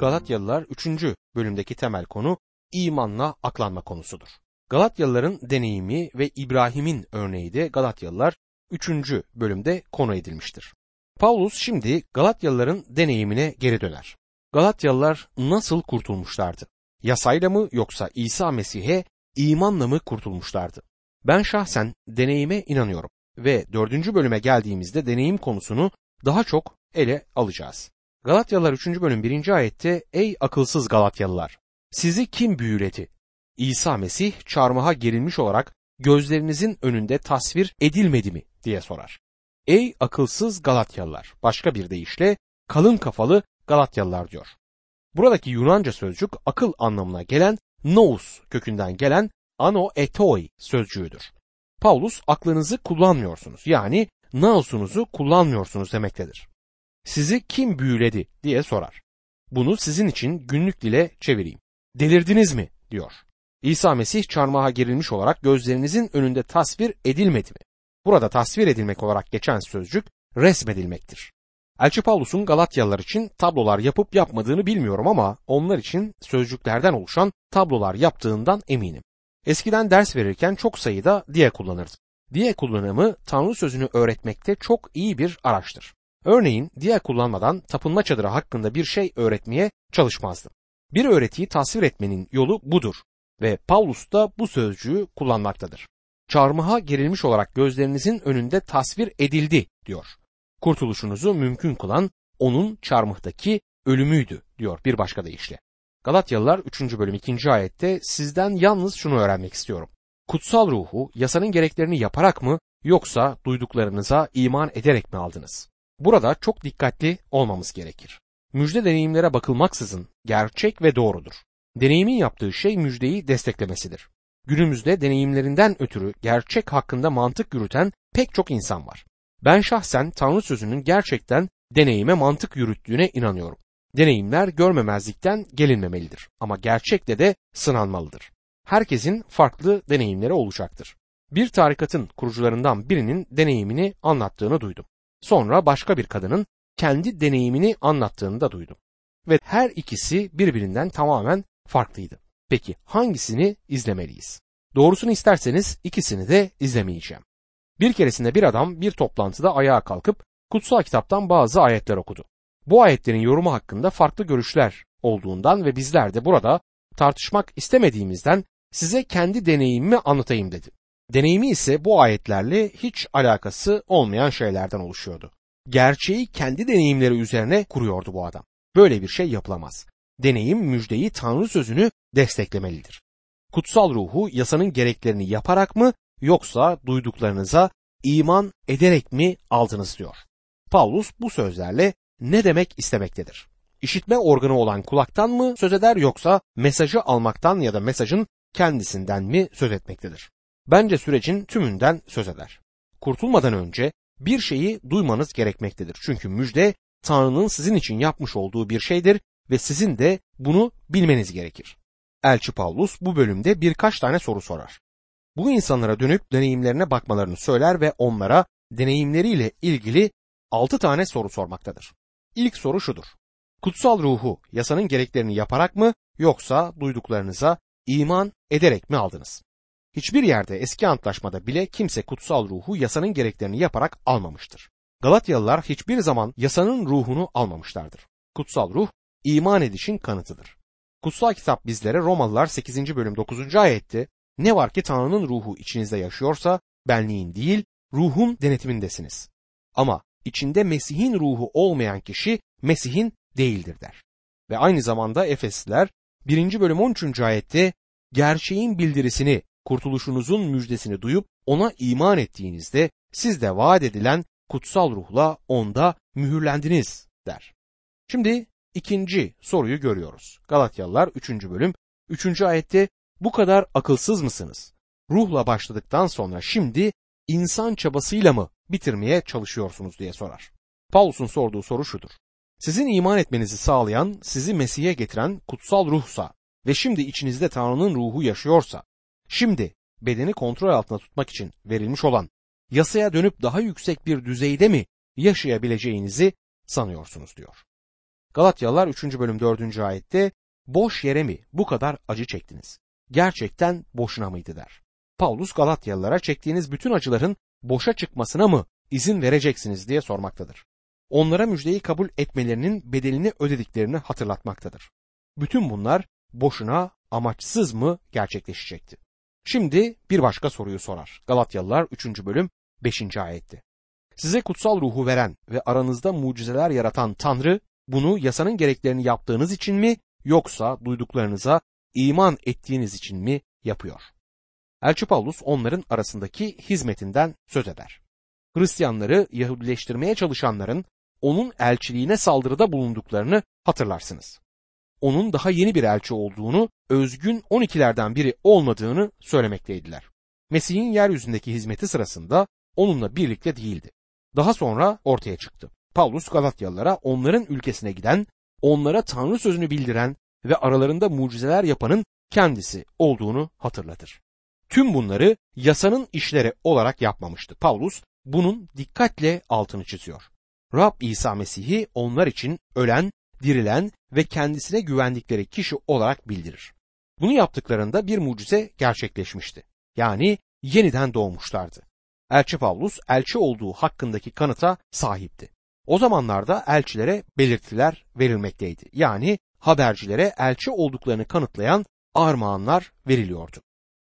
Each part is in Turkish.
Galatyalılar 3. bölümdeki temel konu imanla aklanma konusudur. Galatyalıların deneyimi ve İbrahim'in örneği de Galatyalılar 3. bölümde konu edilmiştir. Paulus şimdi Galatyalıların deneyimine geri döner. Galatyalılar nasıl kurtulmuşlardı? Yasayla mı yoksa İsa Mesih'e imanla mı kurtulmuşlardı? Ben şahsen deneyime inanıyorum ve dördüncü bölüme geldiğimizde deneyim konusunu daha çok ele alacağız. Galatyalılar 3. bölüm 1. ayette Ey akılsız Galatyalılar! Sizi kim büyüledi? İsa Mesih çarmıha gerilmiş olarak gözlerinizin önünde tasvir edilmedi mi diye sorar. Ey akılsız Galatyalılar! Başka bir deyişle kalın kafalı Galatyalılar diyor. Buradaki Yunanca sözcük akıl anlamına gelen nous kökünden gelen ano etoi sözcüğüdür. Paulus aklınızı kullanmıyorsunuz yani nausunuzu kullanmıyorsunuz demektedir. Sizi kim büyüledi diye sorar. Bunu sizin için günlük dile çevireyim. Delirdiniz mi diyor. İsa Mesih çarmıha gerilmiş olarak gözlerinizin önünde tasvir edilmedi mi? Burada tasvir edilmek olarak geçen sözcük resmedilmektir. Elçi Paulus'un Galatyalılar için tablolar yapıp yapmadığını bilmiyorum ama onlar için sözcüklerden oluşan tablolar yaptığından eminim. Eskiden ders verirken çok sayıda diye kullanırdı. Diye kullanımı Tanrı sözünü öğretmekte çok iyi bir araçtır. Örneğin diye kullanmadan tapınma çadırı hakkında bir şey öğretmeye çalışmazdım. Bir öğretiyi tasvir etmenin yolu budur ve Paulus da bu sözcüğü kullanmaktadır. Çarmıha gerilmiş olarak gözlerinizin önünde tasvir edildi diyor. Kurtuluşunuzu mümkün kılan onun çarmıhtaki ölümüydü diyor bir başka deyişle. Galatyalılar 3. bölüm 2. ayette sizden yalnız şunu öğrenmek istiyorum. Kutsal ruhu yasanın gereklerini yaparak mı yoksa duyduklarınıza iman ederek mi aldınız? Burada çok dikkatli olmamız gerekir. Müjde deneyimlere bakılmaksızın gerçek ve doğrudur. Deneyimin yaptığı şey müjdeyi desteklemesidir. Günümüzde deneyimlerinden ötürü gerçek hakkında mantık yürüten pek çok insan var. Ben şahsen Tanrı sözünün gerçekten deneyime mantık yürüttüğüne inanıyorum. Deneyimler görmemezlikten gelinmemelidir ama gerçekle de sınanmalıdır. Herkesin farklı deneyimleri olacaktır. Bir tarikatın kurucularından birinin deneyimini anlattığını duydum. Sonra başka bir kadının kendi deneyimini anlattığını da duydum. Ve her ikisi birbirinden tamamen farklıydı. Peki hangisini izlemeliyiz? Doğrusunu isterseniz ikisini de izlemeyeceğim. Bir keresinde bir adam bir toplantıda ayağa kalkıp kutsal kitaptan bazı ayetler okudu. Bu ayetlerin yorumu hakkında farklı görüşler olduğundan ve bizler de burada tartışmak istemediğimizden size kendi deneyimimi anlatayım dedi. Deneyimi ise bu ayetlerle hiç alakası olmayan şeylerden oluşuyordu. Gerçeği kendi deneyimleri üzerine kuruyordu bu adam. Böyle bir şey yapılamaz. Deneyim müjdeyi Tanrı sözünü desteklemelidir. Kutsal ruhu yasanın gereklerini yaparak mı yoksa duyduklarınıza iman ederek mi aldınız diyor. Paulus bu sözlerle ne demek istemektedir? İşitme organı olan kulaktan mı söz eder yoksa mesajı almaktan ya da mesajın kendisinden mi söz etmektedir? Bence sürecin tümünden söz eder. Kurtulmadan önce bir şeyi duymanız gerekmektedir. Çünkü müjde Tanrı'nın sizin için yapmış olduğu bir şeydir ve sizin de bunu bilmeniz gerekir. Elçi Paulus bu bölümde birkaç tane soru sorar. Bu insanlara dönüp deneyimlerine bakmalarını söyler ve onlara deneyimleriyle ilgili altı tane soru sormaktadır. İlk soru şudur. Kutsal ruhu yasanın gereklerini yaparak mı yoksa duyduklarınıza iman ederek mi aldınız? Hiçbir yerde eski antlaşmada bile kimse kutsal ruhu yasanın gereklerini yaparak almamıştır. Galatyalılar hiçbir zaman yasanın ruhunu almamışlardır. Kutsal ruh iman edişin kanıtıdır. Kutsal kitap bizlere Romalılar 8. bölüm 9. ayette ne var ki Tanrı'nın ruhu içinizde yaşıyorsa benliğin değil ruhun denetimindesiniz. Ama içinde Mesih'in ruhu olmayan kişi Mesih'in değildir der. Ve aynı zamanda Efesliler 1. bölüm 13. ayette gerçeğin bildirisini, kurtuluşunuzun müjdesini duyup ona iman ettiğinizde siz de vaat edilen kutsal ruhla onda mühürlendiniz der. Şimdi ikinci soruyu görüyoruz. Galatyalılar 3. bölüm 3. ayette bu kadar akılsız mısınız? Ruhla başladıktan sonra şimdi insan çabasıyla mı bitirmeye çalışıyorsunuz diye sorar. Paulus'un sorduğu soru şudur. Sizin iman etmenizi sağlayan, sizi Mesih'e getiren kutsal ruhsa ve şimdi içinizde Tanrı'nın ruhu yaşıyorsa, şimdi bedeni kontrol altında tutmak için verilmiş olan yasaya dönüp daha yüksek bir düzeyde mi yaşayabileceğinizi sanıyorsunuz diyor. Galatyalılar 3. bölüm 4. ayette boş yere mi bu kadar acı çektiniz? Gerçekten boşuna mıydı der. Paulus Galatyalılara çektiğiniz bütün acıların boşa çıkmasına mı izin vereceksiniz diye sormaktadır. Onlara müjdeyi kabul etmelerinin bedelini ödediklerini hatırlatmaktadır. Bütün bunlar boşuna amaçsız mı gerçekleşecekti? Şimdi bir başka soruyu sorar. Galatyalılar 3. bölüm 5. ayette. Size kutsal ruhu veren ve aranızda mucizeler yaratan Tanrı bunu yasanın gereklerini yaptığınız için mi yoksa duyduklarınıza iman ettiğiniz için mi yapıyor? Elçi Paulus onların arasındaki hizmetinden söz eder. Hristiyanları Yahudileştirmeye çalışanların onun elçiliğine saldırıda bulunduklarını hatırlarsınız. Onun daha yeni bir elçi olduğunu, özgün 12'lerden biri olmadığını söylemekteydiler. Mesih'in yeryüzündeki hizmeti sırasında onunla birlikte değildi. Daha sonra ortaya çıktı. Paulus Galatyalılara onların ülkesine giden, onlara Tanrı sözünü bildiren ve aralarında mucizeler yapanın kendisi olduğunu hatırlatır. Tüm bunları yasanın işleri olarak yapmamıştı. Paulus bunun dikkatle altını çiziyor. Rab İsa Mesih'i onlar için ölen, dirilen ve kendisine güvendikleri kişi olarak bildirir. Bunu yaptıklarında bir mucize gerçekleşmişti. Yani yeniden doğmuşlardı. Elçi Pavlus elçi olduğu hakkındaki kanıta sahipti. O zamanlarda elçilere belirtiler verilmekteydi. Yani habercilere elçi olduklarını kanıtlayan armağanlar veriliyordu.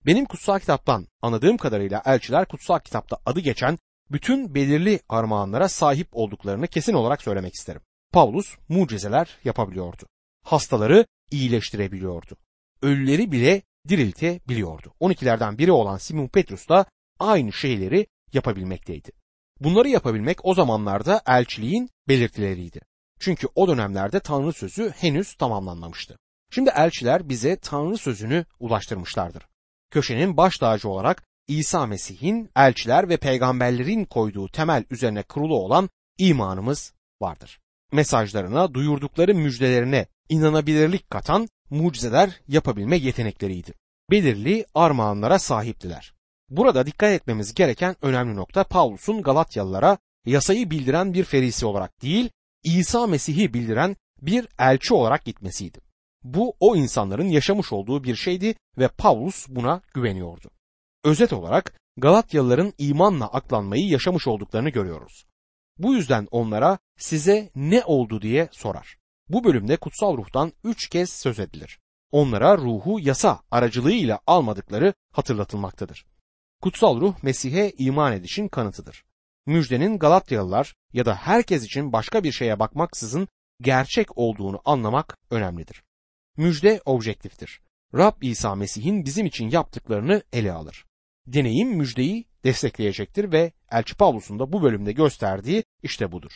Benim kutsal kitaptan anladığım kadarıyla elçiler kutsal kitapta adı geçen bütün belirli armağanlara sahip olduklarını kesin olarak söylemek isterim. Pavlus mucizeler yapabiliyordu. Hastaları iyileştirebiliyordu. Ölüleri bile diriltebiliyordu. 12'lerden biri olan Simon Petrus da aynı şeyleri yapabilmekteydi. Bunları yapabilmek o zamanlarda elçiliğin belirtileriydi. Çünkü o dönemlerde Tanrı sözü henüz tamamlanmamıştı. Şimdi elçiler bize Tanrı sözünü ulaştırmışlardır. Köşenin baş tacı olarak İsa Mesih'in elçiler ve peygamberlerin koyduğu temel üzerine kurulu olan imanımız vardır. Mesajlarına, duyurdukları müjdelerine inanabilirlik katan mucizeler yapabilme yetenekleriydi. Belirli armağanlara sahiptiler. Burada dikkat etmemiz gereken önemli nokta Paulus'un Galatyalılara yasayı bildiren bir ferisi olarak değil, İsa Mesih'i bildiren bir elçi olarak gitmesiydi. Bu o insanların yaşamış olduğu bir şeydi ve Paulus buna güveniyordu. Özet olarak Galatyalıların imanla aklanmayı yaşamış olduklarını görüyoruz. Bu yüzden onlara size ne oldu diye sorar. Bu bölümde kutsal ruhtan üç kez söz edilir. Onlara ruhu yasa aracılığıyla almadıkları hatırlatılmaktadır. Kutsal ruh Mesih'e iman edişin kanıtıdır. Müjdenin Galatyalılar ya da herkes için başka bir şeye bakmaksızın gerçek olduğunu anlamak önemlidir. Müjde objektiftir. Rab İsa Mesih'in bizim için yaptıklarını ele alır. Deneyim müjdeyi destekleyecektir ve Elçi Pavlus'un da bu bölümde gösterdiği işte budur.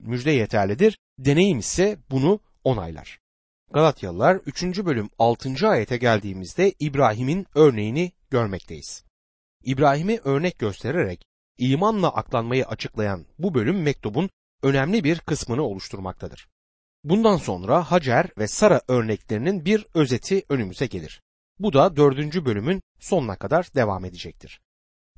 Müjde yeterlidir, deneyim ise bunu onaylar. Galatyalılar 3. bölüm 6. ayete geldiğimizde İbrahim'in örneğini görmekteyiz. İbrahim'i örnek göstererek imanla aklanmayı açıklayan bu bölüm mektubun önemli bir kısmını oluşturmaktadır. Bundan sonra Hacer ve Sara örneklerinin bir özeti önümüze gelir. Bu da dördüncü bölümün sonuna kadar devam edecektir.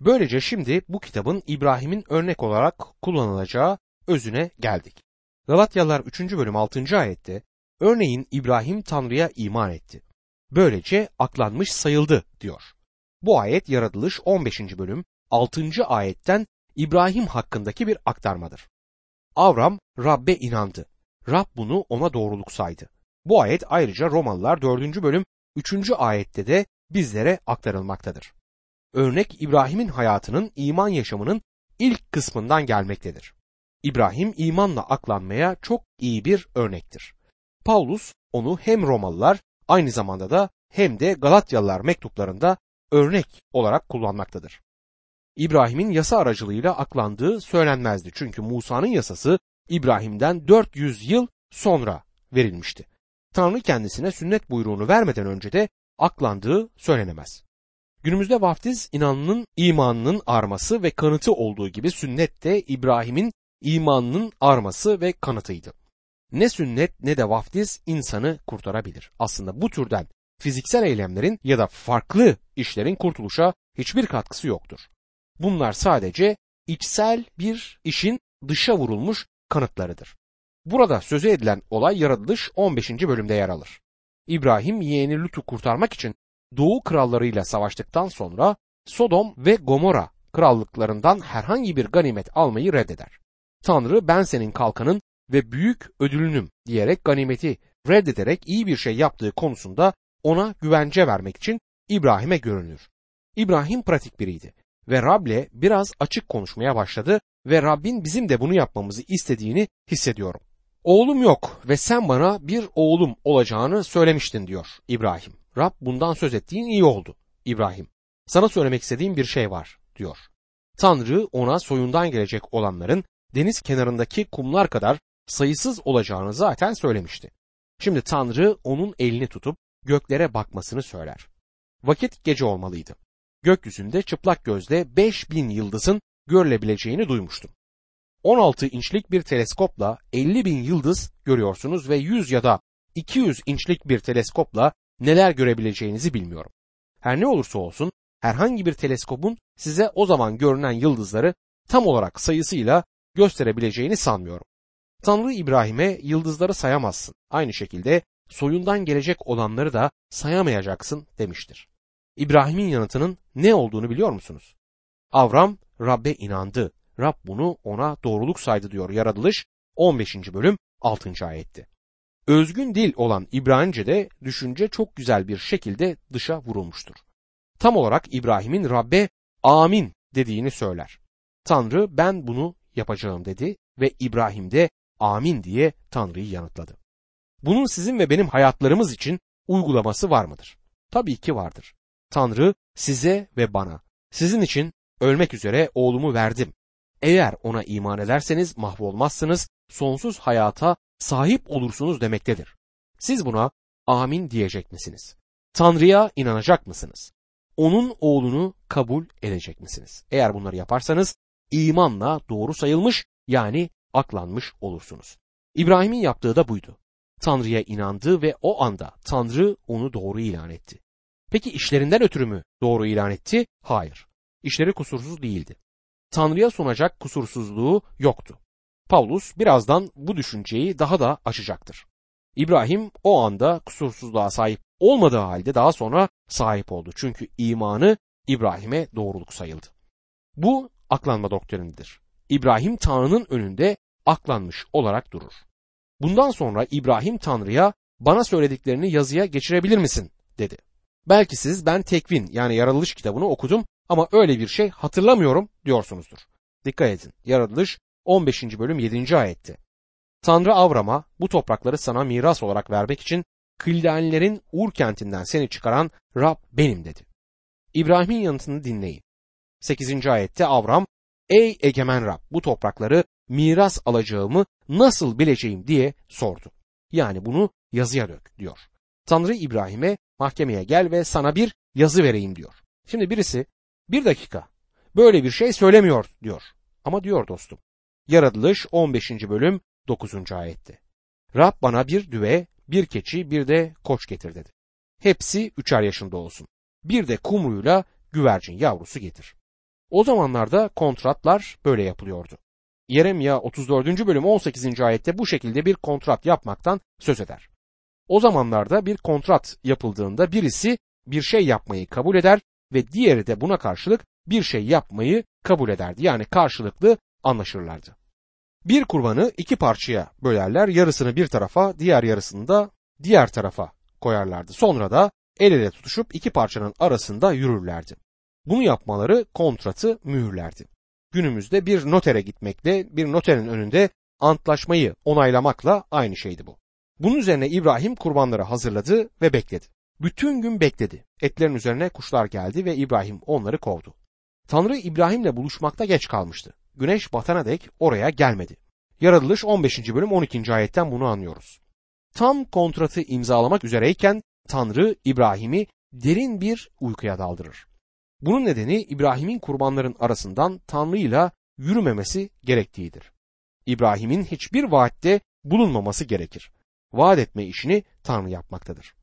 Böylece şimdi bu kitabın İbrahim'in örnek olarak kullanılacağı özüne geldik. Galatyalılar 3. bölüm 6. ayette örneğin İbrahim Tanrı'ya iman etti. Böylece aklanmış sayıldı diyor. Bu ayet yaratılış 15. bölüm 6. ayetten İbrahim hakkındaki bir aktarmadır. Avram Rab'be inandı. Rab bunu ona doğruluk saydı. Bu ayet ayrıca Romalılar 4. bölüm 3. ayette de bizlere aktarılmaktadır. Örnek İbrahim'in hayatının iman yaşamının ilk kısmından gelmektedir. İbrahim imanla aklanmaya çok iyi bir örnektir. Paulus onu hem Romalılar aynı zamanda da hem de Galatyalılar mektuplarında örnek olarak kullanmaktadır. İbrahim'in yasa aracılığıyla aklandığı söylenmezdi çünkü Musa'nın yasası İbrahim'den 400 yıl sonra verilmişti. Tanrı kendisine sünnet buyruğunu vermeden önce de aklandığı söylenemez. Günümüzde vaftiz inanının imanının arması ve kanıtı olduğu gibi sünnet de İbrahim'in imanının arması ve kanıtıydı. Ne sünnet ne de vaftiz insanı kurtarabilir. Aslında bu türden fiziksel eylemlerin ya da farklı işlerin kurtuluşa hiçbir katkısı yoktur. Bunlar sadece içsel bir işin dışa vurulmuş kanıtlarıdır. Burada sözü edilen olay yaratılış 15. bölümde yer alır. İbrahim yeğeni Lut'u kurtarmak için Doğu krallarıyla savaştıktan sonra Sodom ve Gomora krallıklarından herhangi bir ganimet almayı reddeder. Tanrı ben senin kalkanın ve büyük ödülünüm diyerek ganimeti reddederek iyi bir şey yaptığı konusunda ona güvence vermek için İbrahim'e görünür. İbrahim pratik biriydi ve Rab'le biraz açık konuşmaya başladı ve Rabbin bizim de bunu yapmamızı istediğini hissediyorum. Oğlum yok ve sen bana bir oğlum olacağını söylemiştin diyor İbrahim. Rab bundan söz ettiğin iyi oldu İbrahim. Sana söylemek istediğim bir şey var diyor. Tanrı ona soyundan gelecek olanların deniz kenarındaki kumlar kadar sayısız olacağını zaten söylemişti. Şimdi Tanrı onun elini tutup göklere bakmasını söyler. Vakit gece olmalıydı. Gökyüzünde çıplak gözle 5000 yıldızın görülebileceğini duymuştum. 16 inçlik bir teleskopla 50 bin yıldız görüyorsunuz ve 100 ya da 200 inçlik bir teleskopla neler görebileceğinizi bilmiyorum. Her ne olursa olsun herhangi bir teleskopun size o zaman görünen yıldızları tam olarak sayısıyla gösterebileceğini sanmıyorum. Tanrı İbrahim'e yıldızları sayamazsın. Aynı şekilde soyundan gelecek olanları da sayamayacaksın demiştir. İbrahim'in yanıtının ne olduğunu biliyor musunuz? Avram Rab'be inandı. Rab bunu ona doğruluk saydı diyor Yaratılış 15. bölüm 6. ayetti. Özgün dil olan İbranice'de düşünce çok güzel bir şekilde dışa vurulmuştur. Tam olarak İbrahim'in Rab'be amin dediğini söyler. Tanrı ben bunu yapacağım dedi ve İbrahim de amin diye Tanrı'yı yanıtladı. Bunun sizin ve benim hayatlarımız için uygulaması var mıdır? Tabii ki vardır. Tanrı size ve bana sizin için ölmek üzere oğlumu verdim. Eğer ona iman ederseniz mahvolmazsınız, sonsuz hayata sahip olursunuz demektedir. Siz buna amin diyecek misiniz? Tanrı'ya inanacak mısınız? Onun oğlunu kabul edecek misiniz? Eğer bunları yaparsanız imanla doğru sayılmış yani aklanmış olursunuz. İbrahim'in yaptığı da buydu. Tanrı'ya inandı ve o anda Tanrı onu doğru ilan etti. Peki işlerinden ötürü mü doğru ilan etti? Hayır. İşleri kusursuz değildi. Tanrı'ya sunacak kusursuzluğu yoktu. Paulus birazdan bu düşünceyi daha da açacaktır. İbrahim o anda kusursuzluğa sahip olmadığı halde daha sonra sahip oldu. Çünkü imanı İbrahim'e doğruluk sayıldı. Bu aklanma doktrinidir. İbrahim Tanrı'nın önünde aklanmış olarak durur. Bundan sonra İbrahim Tanrı'ya bana söylediklerini yazıya geçirebilir misin dedi. Belki siz ben tekvin yani yaratılış kitabını okudum ama öyle bir şey hatırlamıyorum diyorsunuzdur. Dikkat edin. Yaratılış 15. bölüm 7. ayette. Tanrı Avram'a bu toprakları sana miras olarak vermek için Kildanilerin Ur kentinden seni çıkaran Rab benim dedi. İbrahim'in yanıtını dinleyin. 8. ayette Avram, ey egemen Rab bu toprakları miras alacağımı nasıl bileceğim diye sordu. Yani bunu yazıya dök diyor. Tanrı İbrahim'e mahkemeye gel ve sana bir yazı vereyim diyor. Şimdi birisi bir dakika böyle bir şey söylemiyor diyor. Ama diyor dostum. Yaratılış 15. bölüm 9. ayette. Rab bana bir düve, bir keçi, bir de koç getir dedi. Hepsi üçer yaşında olsun. Bir de kumruyla güvercin yavrusu getir. O zamanlarda kontratlar böyle yapılıyordu. Yeremya 34. bölüm 18. ayette bu şekilde bir kontrat yapmaktan söz eder. O zamanlarda bir kontrat yapıldığında birisi bir şey yapmayı kabul eder ve diğeri de buna karşılık bir şey yapmayı kabul ederdi. Yani karşılıklı anlaşırlardı. Bir kurbanı iki parçaya bölerler, yarısını bir tarafa, diğer yarısını da diğer tarafa koyarlardı. Sonra da el ele tutuşup iki parçanın arasında yürürlerdi. Bunu yapmaları kontratı mühürlerdi. Günümüzde bir notere gitmekle, bir noterin önünde antlaşmayı onaylamakla aynı şeydi bu. Bunun üzerine İbrahim kurbanları hazırladı ve bekledi. Bütün gün bekledi. Etlerin üzerine kuşlar geldi ve İbrahim onları kovdu. Tanrı İbrahim'le buluşmakta geç kalmıştı. Güneş batana dek oraya gelmedi. Yaratılış 15. bölüm 12. ayetten bunu anlıyoruz. Tam kontratı imzalamak üzereyken Tanrı İbrahim'i derin bir uykuya daldırır. Bunun nedeni İbrahim'in kurbanların arasından Tanrı ile yürümemesi gerektiğidir. İbrahim'in hiçbir vaatte bulunmaması gerekir. Vaat etme işini Tanrı yapmaktadır.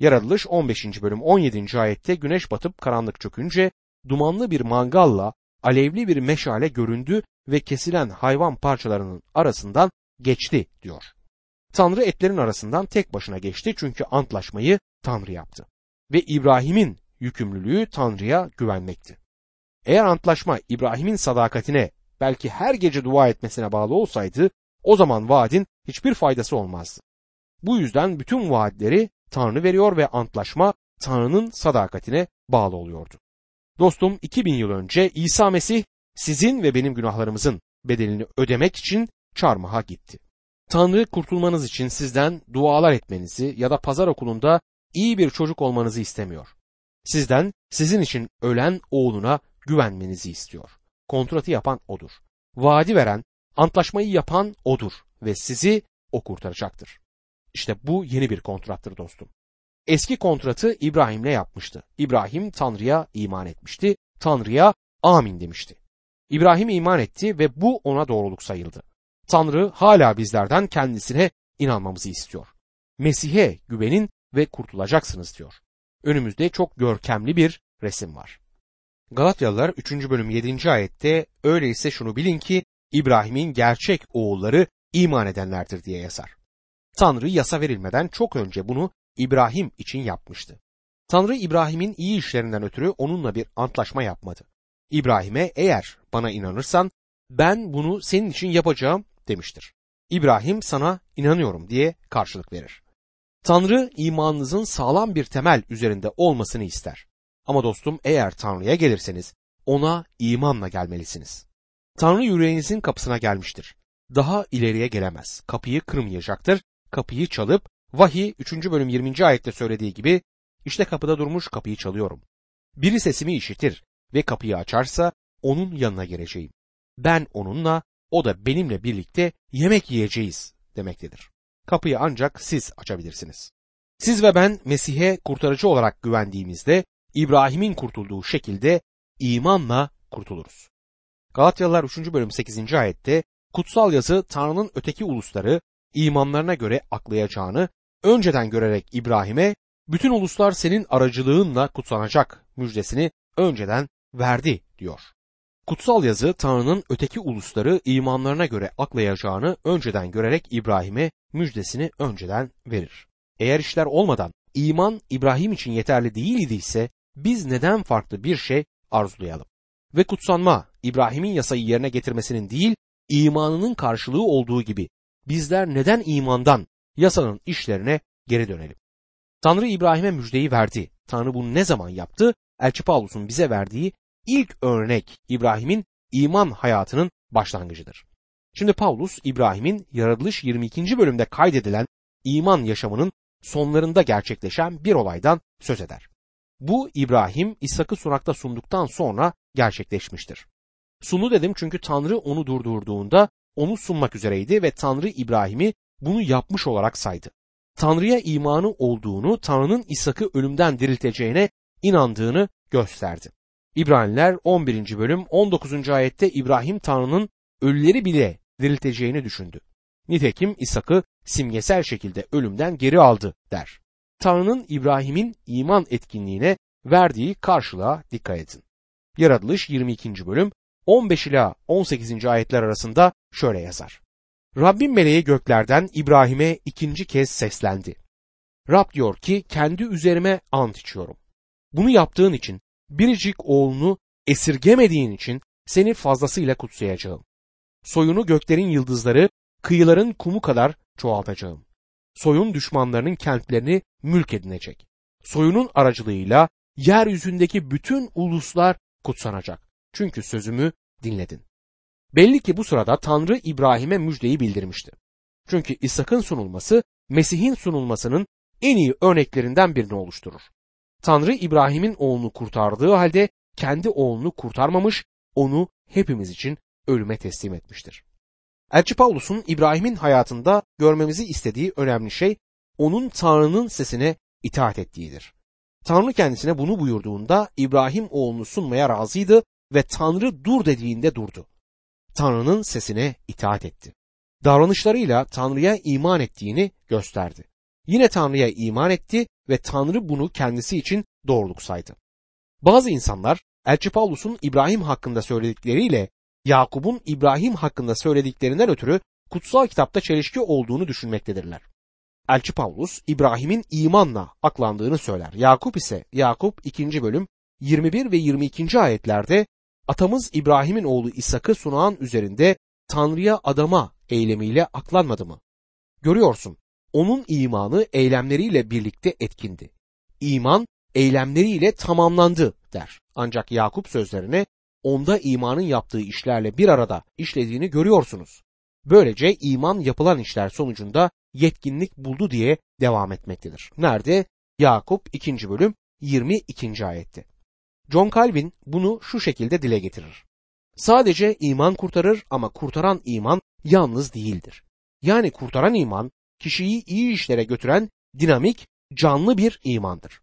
Yaratılış 15. bölüm 17. ayette güneş batıp karanlık çökünce dumanlı bir mangalla alevli bir meşale göründü ve kesilen hayvan parçalarının arasından geçti diyor. Tanrı etlerin arasından tek başına geçti çünkü antlaşmayı Tanrı yaptı. Ve İbrahim'in yükümlülüğü Tanrı'ya güvenmekti. Eğer antlaşma İbrahim'in sadakatine belki her gece dua etmesine bağlı olsaydı o zaman vaadin hiçbir faydası olmazdı. Bu yüzden bütün vaatleri Tanrı veriyor ve antlaşma Tanrı'nın sadakatine bağlı oluyordu. Dostum 2000 yıl önce İsa Mesih sizin ve benim günahlarımızın bedelini ödemek için çarmıha gitti. Tanrı kurtulmanız için sizden dualar etmenizi ya da pazar okulunda iyi bir çocuk olmanızı istemiyor. Sizden sizin için ölen oğluna güvenmenizi istiyor. Kontratı yapan odur. Vaadi veren, antlaşmayı yapan odur ve sizi o kurtaracaktır. İşte bu yeni bir kontrattır dostum. Eski kontratı İbrahim'le yapmıştı. İbrahim Tanrı'ya iman etmişti. Tanrı'ya amin demişti. İbrahim iman etti ve bu ona doğruluk sayıldı. Tanrı hala bizlerden kendisine inanmamızı istiyor. Mesih'e güvenin ve kurtulacaksınız diyor. Önümüzde çok görkemli bir resim var. Galatyalılar 3. bölüm 7. ayette öyleyse şunu bilin ki İbrahim'in gerçek oğulları iman edenlerdir diye yazar. Tanrı yasa verilmeden çok önce bunu İbrahim için yapmıştı. Tanrı İbrahim'in iyi işlerinden ötürü onunla bir antlaşma yapmadı. İbrahim'e eğer bana inanırsan ben bunu senin için yapacağım demiştir. İbrahim sana inanıyorum diye karşılık verir. Tanrı imanınızın sağlam bir temel üzerinde olmasını ister. Ama dostum eğer Tanrı'ya gelirseniz ona imanla gelmelisiniz. Tanrı yüreğinizin kapısına gelmiştir. Daha ileriye gelemez. Kapıyı kırmayacaktır. Kapıyı çalıp vahiy 3. bölüm 20. ayette söylediği gibi işte kapıda durmuş kapıyı çalıyorum. Biri sesimi işitir ve kapıyı açarsa onun yanına geleceğim. Ben onunla, o da benimle birlikte yemek yiyeceğiz demektedir. Kapıyı ancak siz açabilirsiniz. Siz ve ben Mesih'e kurtarıcı olarak güvendiğimizde İbrahim'in kurtulduğu şekilde imanla kurtuluruz. Galatyalılar 3. bölüm 8. ayette kutsal yazı Tanrı'nın öteki ulusları imanlarına göre aklayacağını önceden görerek İbrahim'e bütün uluslar senin aracılığınla kutsanacak müjdesini önceden verdi diyor. Kutsal yazı Tanrı'nın öteki ulusları imanlarına göre aklayacağını önceden görerek İbrahim'e müjdesini önceden verir. Eğer işler olmadan iman İbrahim için yeterli değil idiyse biz neden farklı bir şey arzulayalım? Ve kutsanma İbrahim'in yasayı yerine getirmesinin değil imanının karşılığı olduğu gibi bizler neden imandan yasanın işlerine geri dönelim? Tanrı İbrahim'e müjdeyi verdi. Tanrı bunu ne zaman yaptı? Elçi Paulus'un bize verdiği ilk örnek İbrahim'in iman hayatının başlangıcıdır. Şimdi Paulus İbrahim'in yaratılış 22. bölümde kaydedilen iman yaşamının sonlarında gerçekleşen bir olaydan söz eder. Bu İbrahim İshak'ı sunakta sunduktan sonra gerçekleşmiştir. Sunu dedim çünkü Tanrı onu durdurduğunda onu sunmak üzereydi ve Tanrı İbrahim'i bunu yapmış olarak saydı. Tanrı'ya imanı olduğunu, Tanrı'nın İshak'ı ölümden dirilteceğine inandığını gösterdi. İbraniler 11. bölüm 19. ayette İbrahim Tanrı'nın ölüleri bile dirilteceğini düşündü. Nitekim İshak'ı simgesel şekilde ölümden geri aldı der. Tanrı'nın İbrahim'in iman etkinliğine verdiği karşılığa dikkat edin. Yaratılış 22. bölüm 15 ila 18. ayetler arasında şöyle yazar. Rabbim meleği göklerden İbrahim'e ikinci kez seslendi. Rab diyor ki kendi üzerime ant içiyorum. Bunu yaptığın için biricik oğlunu esirgemediğin için seni fazlasıyla kutsayacağım. Soyunu göklerin yıldızları, kıyıların kumu kadar çoğaltacağım. Soyun düşmanlarının kentlerini mülk edinecek. Soyunun aracılığıyla yeryüzündeki bütün uluslar kutsanacak. Çünkü sözümü dinledin. Belli ki bu sırada Tanrı İbrahim'e müjdeyi bildirmişti. Çünkü İshak'ın sunulması Mesih'in sunulmasının en iyi örneklerinden birini oluşturur. Tanrı İbrahim'in oğlunu kurtardığı halde kendi oğlunu kurtarmamış, onu hepimiz için ölüme teslim etmiştir. Elçi Paulus'un İbrahim'in hayatında görmemizi istediği önemli şey onun Tanrı'nın sesine itaat ettiğidir. Tanrı kendisine bunu buyurduğunda İbrahim oğlunu sunmaya razıydı ve Tanrı dur dediğinde durdu. Tanrı'nın sesine itaat etti. Davranışlarıyla Tanrı'ya iman ettiğini gösterdi. Yine Tanrı'ya iman etti ve Tanrı bunu kendisi için doğruluk saydı. Bazı insanlar Elçi Paulus'un İbrahim hakkında söyledikleriyle Yakup'un İbrahim hakkında söylediklerinden ötürü kutsal kitapta çelişki olduğunu düşünmektedirler. Elçi Pavlus İbrahim'in imanla aklandığını söyler. Yakup ise Yakup 2. bölüm 21 ve 22. ayetlerde atamız İbrahim'in oğlu İshak'ı sunağın üzerinde Tanrı'ya adama eylemiyle aklanmadı mı? Görüyorsun, onun imanı eylemleriyle birlikte etkindi. İman eylemleriyle tamamlandı der. Ancak Yakup sözlerine onda imanın yaptığı işlerle bir arada işlediğini görüyorsunuz. Böylece iman yapılan işler sonucunda yetkinlik buldu diye devam etmektedir. Nerede? Yakup 2. bölüm 22. ayette. John Calvin bunu şu şekilde dile getirir. Sadece iman kurtarır ama kurtaran iman yalnız değildir. Yani kurtaran iman kişiyi iyi işlere götüren dinamik, canlı bir imandır.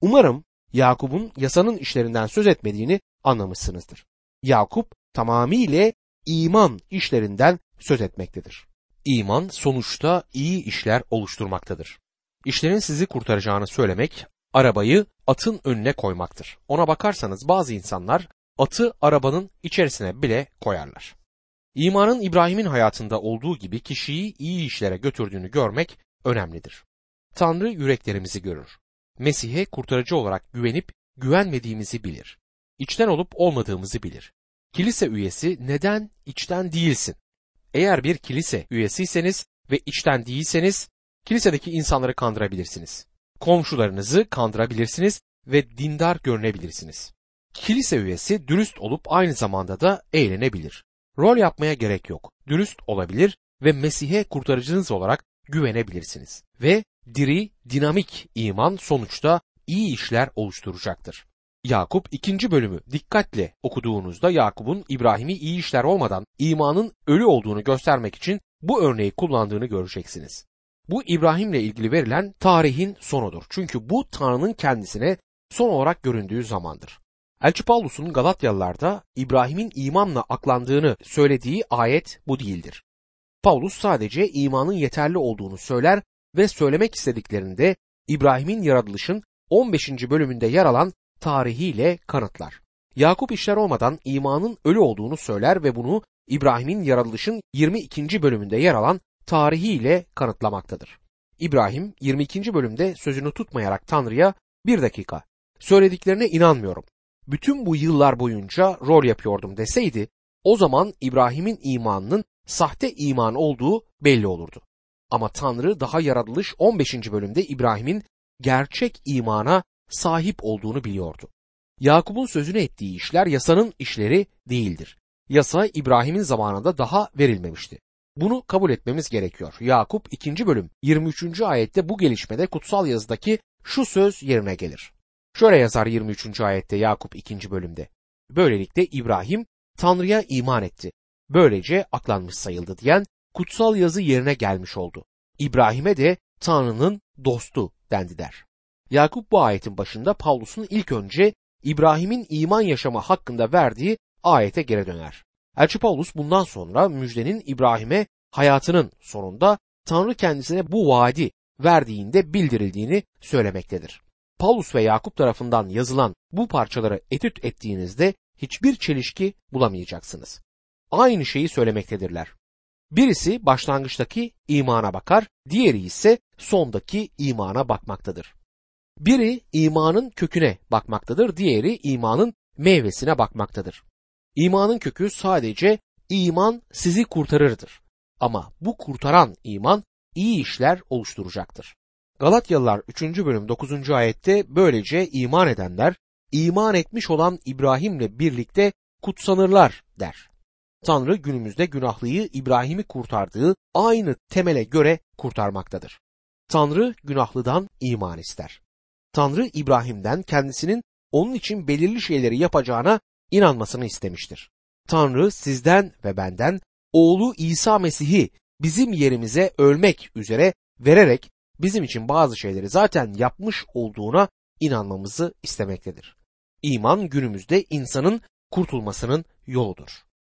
Umarım Yakup'un yasanın işlerinden söz etmediğini anlamışsınızdır. Yakup tamamıyla iman işlerinden söz etmektedir. İman sonuçta iyi işler oluşturmaktadır. İşlerin sizi kurtaracağını söylemek arabayı atın önüne koymaktır. Ona bakarsanız bazı insanlar atı arabanın içerisine bile koyarlar. İmanın İbrahim'in hayatında olduğu gibi kişiyi iyi işlere götürdüğünü görmek önemlidir. Tanrı yüreklerimizi görür. Mesih'e kurtarıcı olarak güvenip güvenmediğimizi bilir. İçten olup olmadığımızı bilir. Kilise üyesi neden içten değilsin? Eğer bir kilise üyesiyseniz ve içten değilseniz kilisedeki insanları kandırabilirsiniz. Komşularınızı kandırabilirsiniz ve dindar görünebilirsiniz. Kilise üyesi dürüst olup aynı zamanda da eğlenebilir. Rol yapmaya gerek yok. Dürüst olabilir ve Mesih'e kurtarıcınız olarak güvenebilirsiniz. Ve diri, dinamik iman sonuçta iyi işler oluşturacaktır. Yakup ikinci bölümü dikkatle okuduğunuzda Yakup'un İbrahim'i iyi işler olmadan imanın ölü olduğunu göstermek için bu örneği kullandığını göreceksiniz. Bu İbrahim'le ilgili verilen tarihin sonudur. Çünkü bu Tanrı'nın kendisine son olarak göründüğü zamandır. Elçi Paulus'un Galatyalılarda İbrahim'in imanla aklandığını söylediği ayet bu değildir. Paulus sadece imanın yeterli olduğunu söyler ve söylemek istediklerinde İbrahim'in yaratılışın 15. bölümünde yer alan tarihiyle kanıtlar. Yakup işler olmadan imanın ölü olduğunu söyler ve bunu İbrahim'in yaratılışın 22. bölümünde yer alan tarihiyle kanıtlamaktadır. İbrahim 22. bölümde sözünü tutmayarak Tanrı'ya bir dakika söylediklerine inanmıyorum. Bütün bu yıllar boyunca rol yapıyordum deseydi o zaman İbrahim'in imanının sahte iman olduğu belli olurdu. Ama Tanrı daha yaratılış 15. bölümde İbrahim'in gerçek imana sahip olduğunu biliyordu. Yakup'un sözünü ettiği işler yasanın işleri değildir. Yasa İbrahim'in zamanında daha verilmemişti. Bunu kabul etmemiz gerekiyor. Yakup 2. bölüm 23. ayette bu gelişmede kutsal yazıdaki şu söz yerine gelir. Şöyle yazar 23. ayette Yakup 2. bölümde. Böylelikle İbrahim Tanrı'ya iman etti. Böylece aklanmış sayıldı diyen kutsal yazı yerine gelmiş oldu. İbrahim'e de Tanrı'nın dostu dendi der. Yakup bu ayetin başında Pavlus'un ilk önce İbrahim'in iman yaşamı hakkında verdiği ayete geri döner. Elçi Paulus bundan sonra müjdenin İbrahim'e hayatının sonunda Tanrı kendisine bu vaadi verdiğinde bildirildiğini söylemektedir. Paulus ve Yakup tarafından yazılan bu parçaları etüt ettiğinizde hiçbir çelişki bulamayacaksınız. Aynı şeyi söylemektedirler. Birisi başlangıçtaki imana bakar, diğeri ise sondaki imana bakmaktadır. Biri imanın köküne bakmaktadır, diğeri imanın meyvesine bakmaktadır. İmanın kökü sadece iman sizi kurtarırdır. Ama bu kurtaran iman iyi işler oluşturacaktır. Galatyalılar 3. bölüm 9. ayette böylece iman edenler iman etmiş olan İbrahim'le birlikte kutsanırlar der. Tanrı günümüzde günahlıyı İbrahim'i kurtardığı aynı temele göre kurtarmaktadır. Tanrı günahlıdan iman ister. Tanrı İbrahim'den kendisinin onun için belirli şeyleri yapacağına inanmasını istemiştir. Tanrı sizden ve benden oğlu İsa Mesih'i bizim yerimize ölmek üzere vererek bizim için bazı şeyleri zaten yapmış olduğuna inanmamızı istemektedir. İman günümüzde insanın kurtulmasının yoludur.